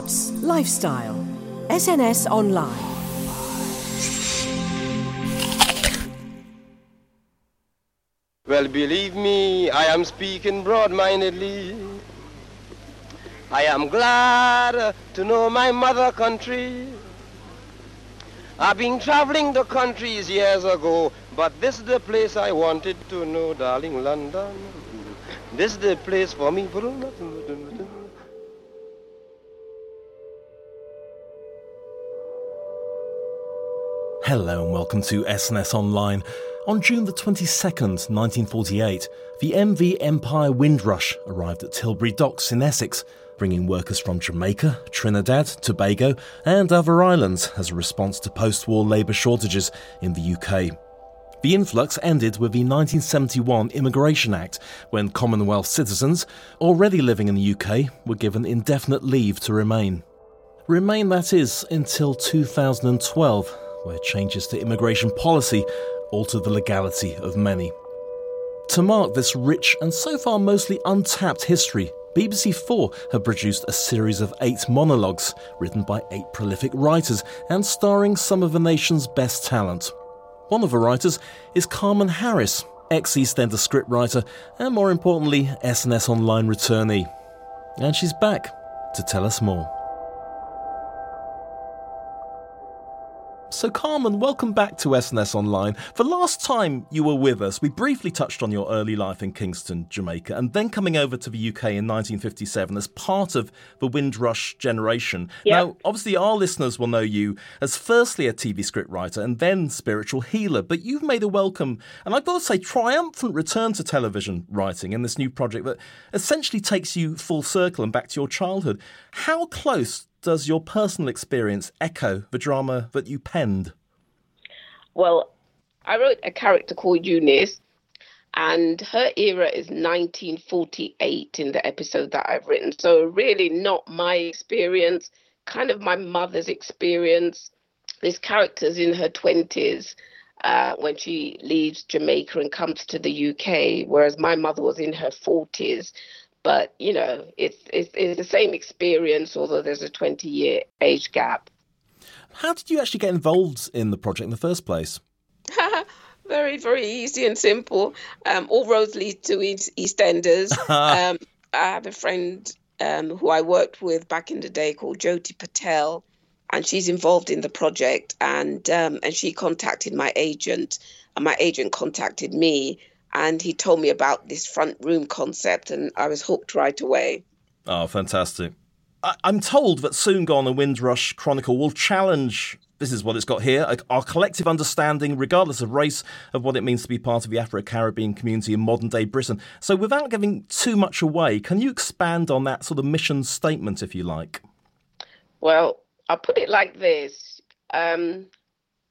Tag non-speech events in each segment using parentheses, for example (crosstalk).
arts, lifestyle. SNS Online. Well, believe me, I am speaking broad-mindedly. I am glad to know my mother country. I've been traveling the countries years ago, but this is the place I wanted to know, darling London. This is the place for me. Hello and welcome to SNS Online. On June the 22nd, 1948, the MV Empire Windrush arrived at Tilbury Docks in Essex, bringing workers from Jamaica, Trinidad, Tobago, and other islands as a response to post war labour shortages in the UK. The influx ended with the 1971 Immigration Act, when Commonwealth citizens already living in the UK were given indefinite leave to remain. Remain, that is, until 2012, where changes to immigration policy alter the legality of many. To mark this rich and so far mostly untapped history, BBC Four have produced a series of eight monologues written by eight prolific writers and starring some of the nation's best talent. One of the writers is Carmen Harris, ex EastEnders scriptwriter and more importantly, SNS Online returnee. And she's back to tell us more. So, Carmen, welcome back to SNS Online. The last time you were with us, we briefly touched on your early life in Kingston, Jamaica, and then coming over to the UK in 1957 as part of the Windrush generation. Yep. Now, obviously, our listeners will know you as firstly a TV scriptwriter and then spiritual healer, but you've made a welcome, and I've got to say, triumphant return to television writing in this new project that essentially takes you full circle and back to your childhood. How close does your personal experience echo the drama that you penned? Well, I wrote a character called Eunice, and her era is 1948 in the episode that I've written. So, really, not my experience, kind of my mother's experience. This character's in her 20s uh, when she leaves Jamaica and comes to the UK, whereas my mother was in her 40s but you know it's, it's it's the same experience although there's a 20 year age gap. How did you actually get involved in the project in the first place? (laughs) Very very easy and simple. Um, all roads lead to east, eastenders. (laughs) Um, i have a friend um, who i worked with back in the day called jyoti patel and she's involved in the project and um, and she contacted my agent and my agent contacted me and he told me about this front room concept, and I was hooked right away. Oh, fantastic! I- am told that Soon Gone and Windrush Chronicle will challenge. This is what it's got here our collective understanding, regardless of race, of what it means to be part of the Afro Caribbean community in modern day Britain. So, without giving too much away, can you expand on that sort of mission statement, if you like? Well, I'll put it like this um,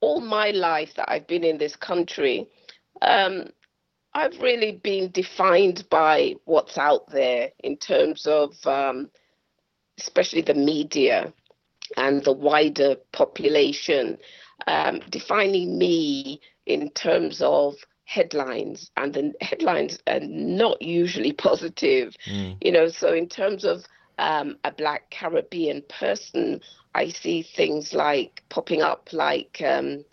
all my life that I've been in this country, um, I've really been defined by what's out there in terms of, um, especially the media and the wider population, um, defining me in terms of headlines, and the headlines are not usually (laughs) positive. Mm. You know, so in terms of um, a Black Caribbean person, I see things like popping up like um,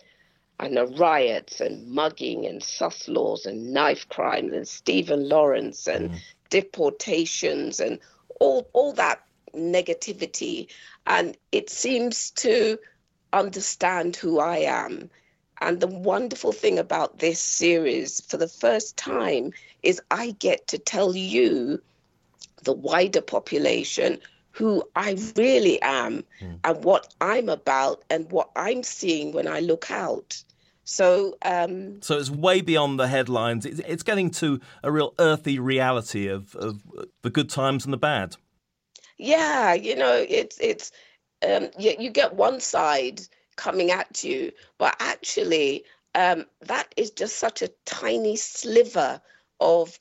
and the riots and mugging and sus laws and knife crimes and Stephen Lawrence and mm. deportations and all all that negativity and it seems to understand who I am. And the wonderful thing about this series for the first time is I get to tell you the wider population who I really am mm. and what I'm about and what I'm seeing when I look out. So, um, so it's way beyond the headlines. It's, it's getting to a real earthy reality of, of the good times and the bad. Yeah, you know, it's it's um, you, you get one side coming at you, but actually, um, that is just such a tiny sliver of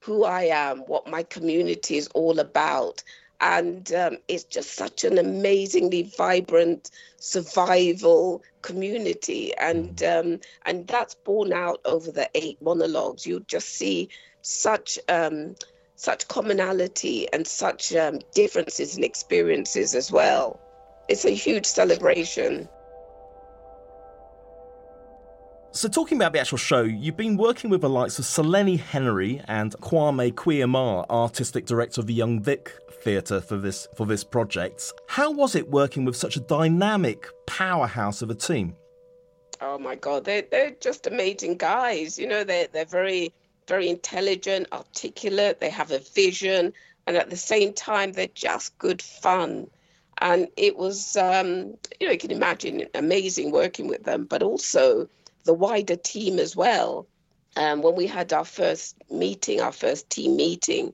who I am, what my community is all about, and um, it's just such an amazingly vibrant survival community and mm. um, and that's borne out over the eight monologues you just see such um, such commonality and such um, differences in experiences as well. It's a huge celebration. So, talking about the actual show, you've been working with the likes of Sir Lenny Henry and Kwame Kwei-Armah, artistic director of the Young Vic Theatre for this for this project. How was it working with such a dynamic powerhouse of a team? Oh my God, they're they're just amazing guys. You know, they're they're very very intelligent, articulate. They have a vision, and at the same time, they're just good fun. And it was, um, you know, you can imagine amazing working with them, but also the wider team as well. Um, when we had our first meeting, our first team meeting,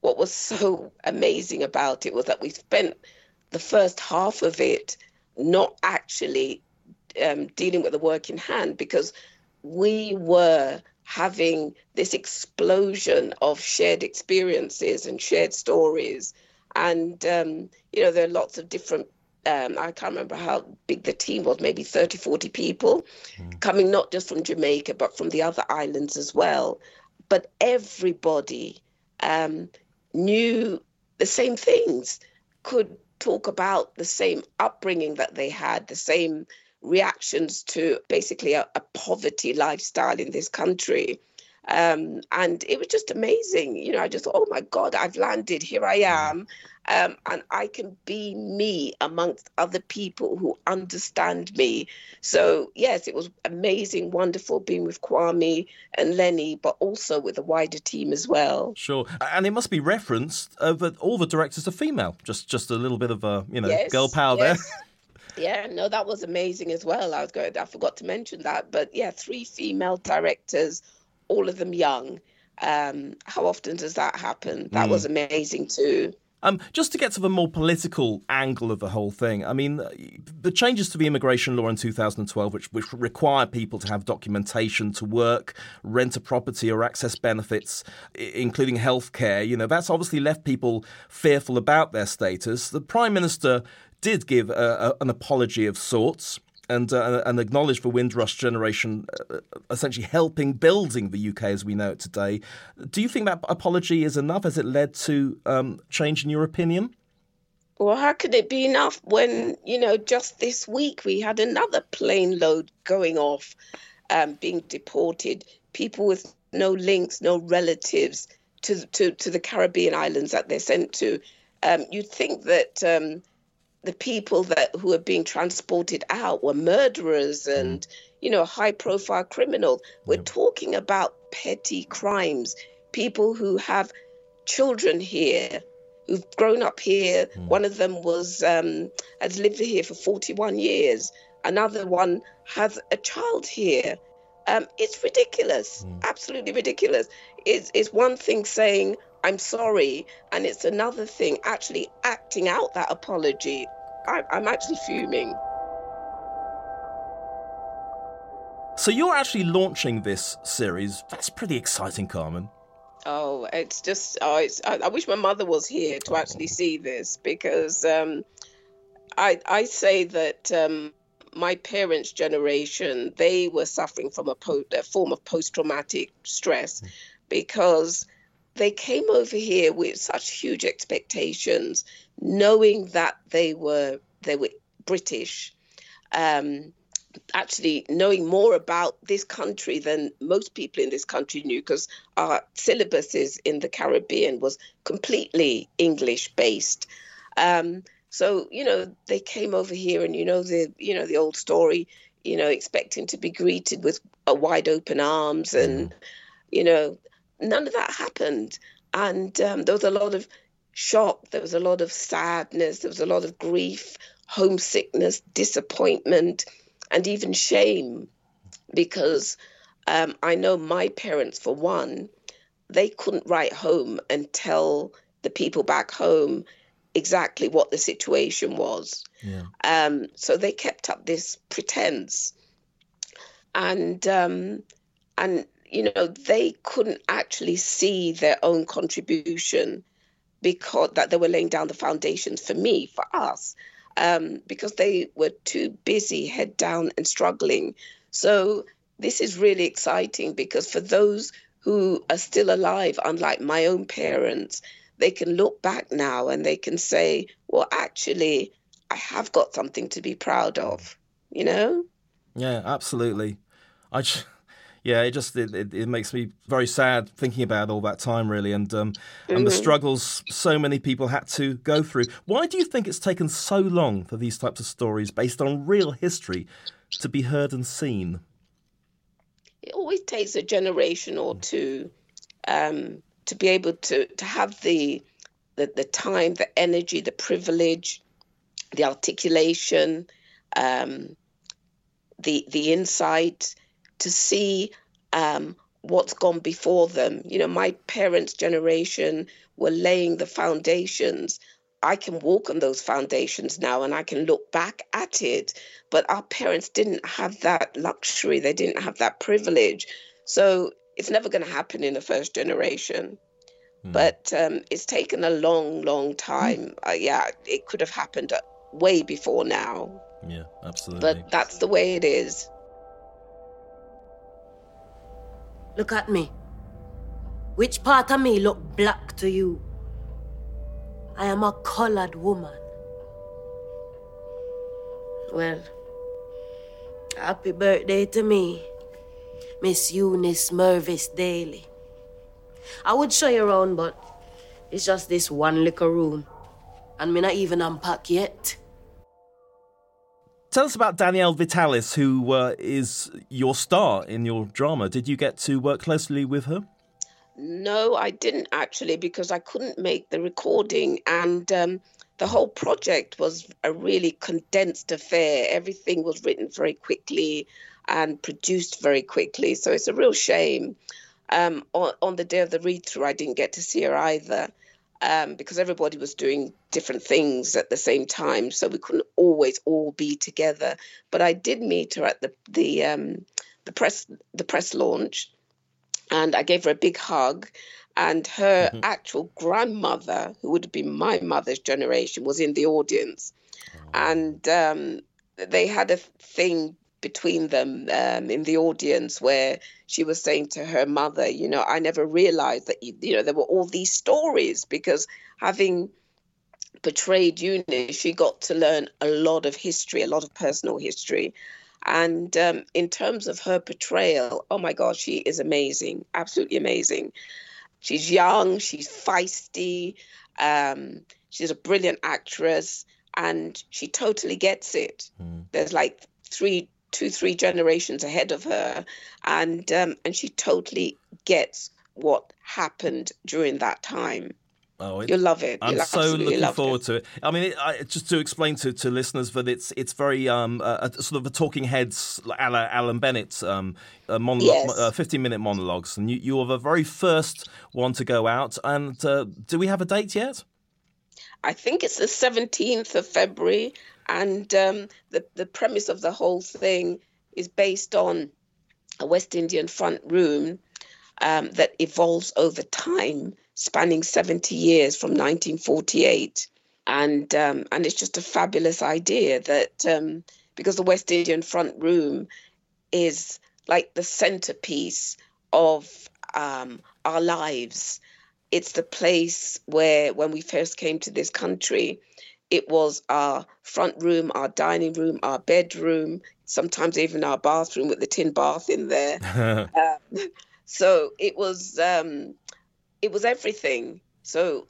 what was so amazing about it was that we spent the first half of it not actually um, dealing with the work in hand because we were having this explosion of shared experiences and shared stories. And, um, you know, there are lots of different um, I can't remember how big the team was, maybe 30, 40 people, mm. coming not just from Jamaica, but from the other islands as well. But everybody um, knew the same things, could talk about the same upbringing that they had, the same reactions to basically a, a poverty lifestyle in this country. Um, and it was just amazing. You know, I just thought, oh my God, I've landed. Here I am um, and I can be me amongst other people who understand me. So, yes, it was amazing, wonderful being with Kwame and Lenny, but also with the wider team as well. Sure. And it must be referenced uh, that all the directors are female. Just just a little bit of, a you know, yes, girl power yes. there. Yeah, no, that was amazing as well. I was going, I forgot to mention that. But yeah, three female directors, all of them young. Um, how often does that happen? That mm. was amazing too. Um, just to get to the more political angle of the whole thing, I mean, the changes to the immigration law in 2012, which, which require people to have documentation to work, rent a property, or access benefits, including healthcare, you know, that's obviously left people fearful about their status. The Prime Minister did give a, a, an apology of sorts and uh, and acknowledge the Windrush generation uh, essentially helping building the UK as we know it today. Do you think that apology is enough? Has it led to um, change in your opinion? Well, how could it be enough when you know just this week we had another plane load going off, um, being deported, people with no links, no relatives to to to the Caribbean islands that they're sent to. Um, you'd think that um, the people that who are being transported out were murderers mm. and you know high profile criminals we're yeah. talking about petty crimes people who have children here who've grown up here mm. one of them was um, has lived here for 41 years another one has a child here um, it's ridiculous mm. absolutely ridiculous it's, it's one thing saying I'm sorry. And it's another thing actually acting out that apology. I, I'm actually fuming. So you're actually launching this series. That's pretty exciting, Carmen. Oh, it's just oh, it's, I, I, wish my mother was here to actually see this because um, I I say that um, my parents' generation they were suffering from a, po- a form of post traumatic stress mm. because they came over here with such huge expectations, knowing that they were they were British. Um, actually knowing more about this country than most people in this country knew because our syllabuses in the Caribbean was completely English based. Um, so you know they came over here and you know the you know the old story you know expecting to be greeted with a wide open arms and mm. you know none of that happened. And um, there was a lot of shock, there was a lot of sadness, there was a lot of grief, homesickness, disappointment, and even shame. Because um, I know my parents, for one, they couldn't write home and tell the people back home exactly what the situation was. Yeah. Um, so they kept up this pretense, and um, and you know, they couldn't actually see their own contribution because that they were laying down the foundations for me, for us, um, because they were too busy, head down and struggling. So this is really exciting because for those who are still alive, unlike my own parents, they can look back now and they can say, well, actually, I have got something to be proud of, you know? Yeah, absolutely. I yeah, it just it, it, it, makes me very sad thinking about all that time, really, and um, mm-hmm. and the mm-hmm. struggles so many people had to go through. Why do you think it's taken so long for these types of stories, based on real history, to be heard and seen? It always takes a generation or two um, to be able to to have the, the the time, the energy, the privilege, the articulation, um, the the insight to see um, what's gone before them. You know, my parents' generation were laying the foundations. I can walk on those foundations now and I can look back at it. But our parents didn't have that luxury, they didn't have that privilege. So it's never going to happen in the first generation. Mm. But um, it's taken a long, long time. Uh, yeah, it could have happened uh, way before now. Yeah, absolutely. But that's the way it is. Look at me. Which part of me look black to you? I am a colored woman. Well, happy birthday to me, Miss Eunice Mervis Daly. I would show you around, but it's just this one little room, and me not even unpack yet. Tell us about Danielle Vitalis, who uh, is your star in your drama. Did you get to work closely with her? No, I didn't actually, because I couldn't make the recording, and um, the whole project was a really condensed affair. Everything was written very quickly and produced very quickly, so it's a real shame. Um, on, on the day of the read through, I didn't get to see her either um, because everybody was doing different things at the same time, so we couldn't always all be together. But I did meet her at the the um, the press the press launch, and I gave her a big hug. And her mm-hmm. actual grandmother, who would have been my mother's generation, was in the audience, oh. and um, they had a thing between them um, in the audience where she was saying to her mother, you know, I never realized that, you, you know, there were all these stories because having portrayed Eunice, she got to learn a lot of history, a lot of personal history. And um, in terms of her portrayal, oh my God, she is amazing, absolutely amazing. She's young, she's feisty, um, she's a brilliant actress, and she totally gets it. Mm. There's like three two three generations ahead of her and um, and she totally gets what happened during that time Oh, it, You'll love it. I'm so looking forward it. to it. I mean, it, I, just to explain to, to listeners that it's it's very um, sort of a talking heads, Alan Bennett um, monologue, yes. uh, 15 minute monologues, and you, you are the very first one to go out. And uh, do we have a date yet? I think it's the 17th of February, and um, the, the premise of the whole thing is based on a West Indian front room um, that evolves over time, spanning 70 years from 1948. And, um, and it's just a fabulous idea that um, because the West Indian front room is like the centerpiece of um, our lives. It's the place where, when we first came to this country, it was our front room, our dining room, our bedroom, sometimes even our bathroom with the tin bath in there. (laughs) um, so it was um, it was everything. So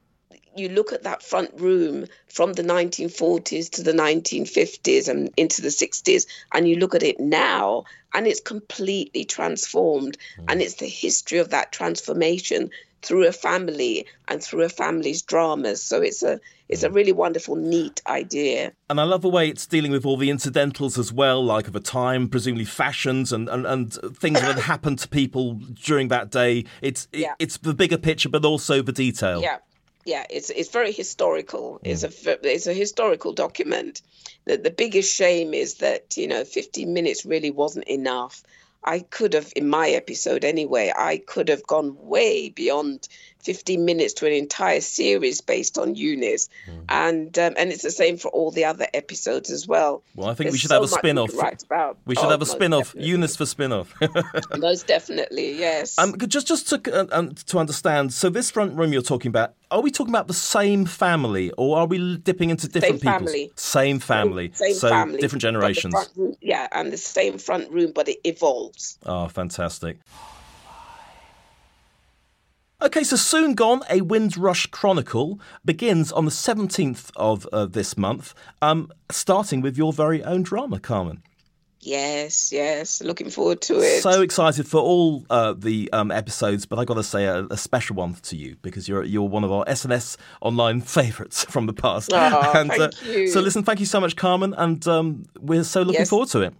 you look at that front room from the 1940s to the 1950s and into the 60s, and you look at it now, and it's completely transformed. Mm. And it's the history of that transformation through a family and through a family's dramas. So it's a it's a mm. really wonderful, neat idea. And I love the way it's dealing with all the incidentals as well, like of a time, presumably fashions and, and, and things that happened to people during that day. It's it, yeah. it's the bigger picture, but also the detail. Yeah, yeah. It's it's very historical. It's a it's a historical document. The the biggest shame is that you know 15 minutes really wasn't enough. I could have, in my episode anyway, I could have gone way beyond 15 minutes to an entire series based on Eunice, mm. and um, and it's the same for all the other episodes as well. Well, I think There's we should so have a spin-off. We should oh, have a spin-off, definitely. Eunice for spin-off. (laughs) most definitely, yes. Um, just just to uh, um, to understand, so this front room you're talking about, are we talking about the same family, or are we dipping into different people? same family? Same family, same, so family, different generations. Room, yeah, and the same front room, but it evolves. Oh, fantastic. Okay, so Soon Gone, a Windrush Chronicle, begins on the 17th of uh, this month, um, starting with your very own drama, Carmen. Yes, yes, looking forward to it. So excited for all uh, the um, episodes, but I got to say a, a, special one to you because you're you're one of our SNS online (laughs) favourites from the past. Oh, and, thank uh, you. So listen, thank you so much, Carmen, and um, we're so looking yes. forward to it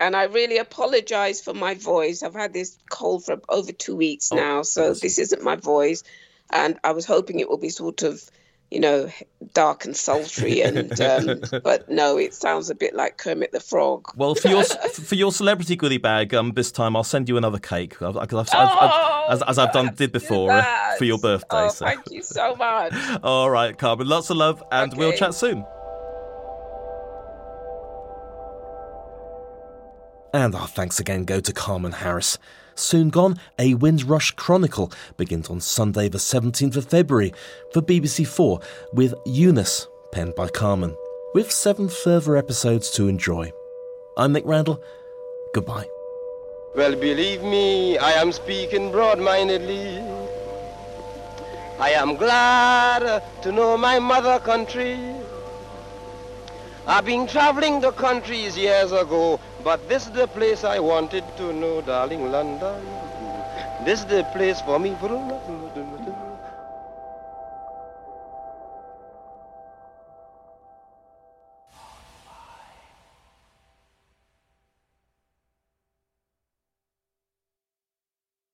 and I really apologize for my voice. I've had this cold for over two weeks oh, now, so this isn't my voice. And I was hoping it will be sort of, you know, dark and sultry, and (laughs) um, but no, it sounds a bit like Kermit the Frog. Well, for your (laughs) for your celebrity goodie bag, um, this time I'll send you another cake, I've, I've, I've, oh, as, as, I've done did before uh, for your birthday. Oh, so. thank you so much. (laughs) All right, Carmen, lots of love, and okay. we'll chat soon. And our thanks again go to Carmen Harris. Soon Gone, A Windrush Chronicle begins on Sunday, the 17th of February for BBC Four with Eunice, penned by Carmen, with seven further episodes to enjoy. I'm Nick Randall. Goodbye. Well, believe me, I am speaking broad mindedly. I am glad to know my mother country. I've been traveling the countries years ago, but this is the place I wanted to know, darling London. This is the place for me.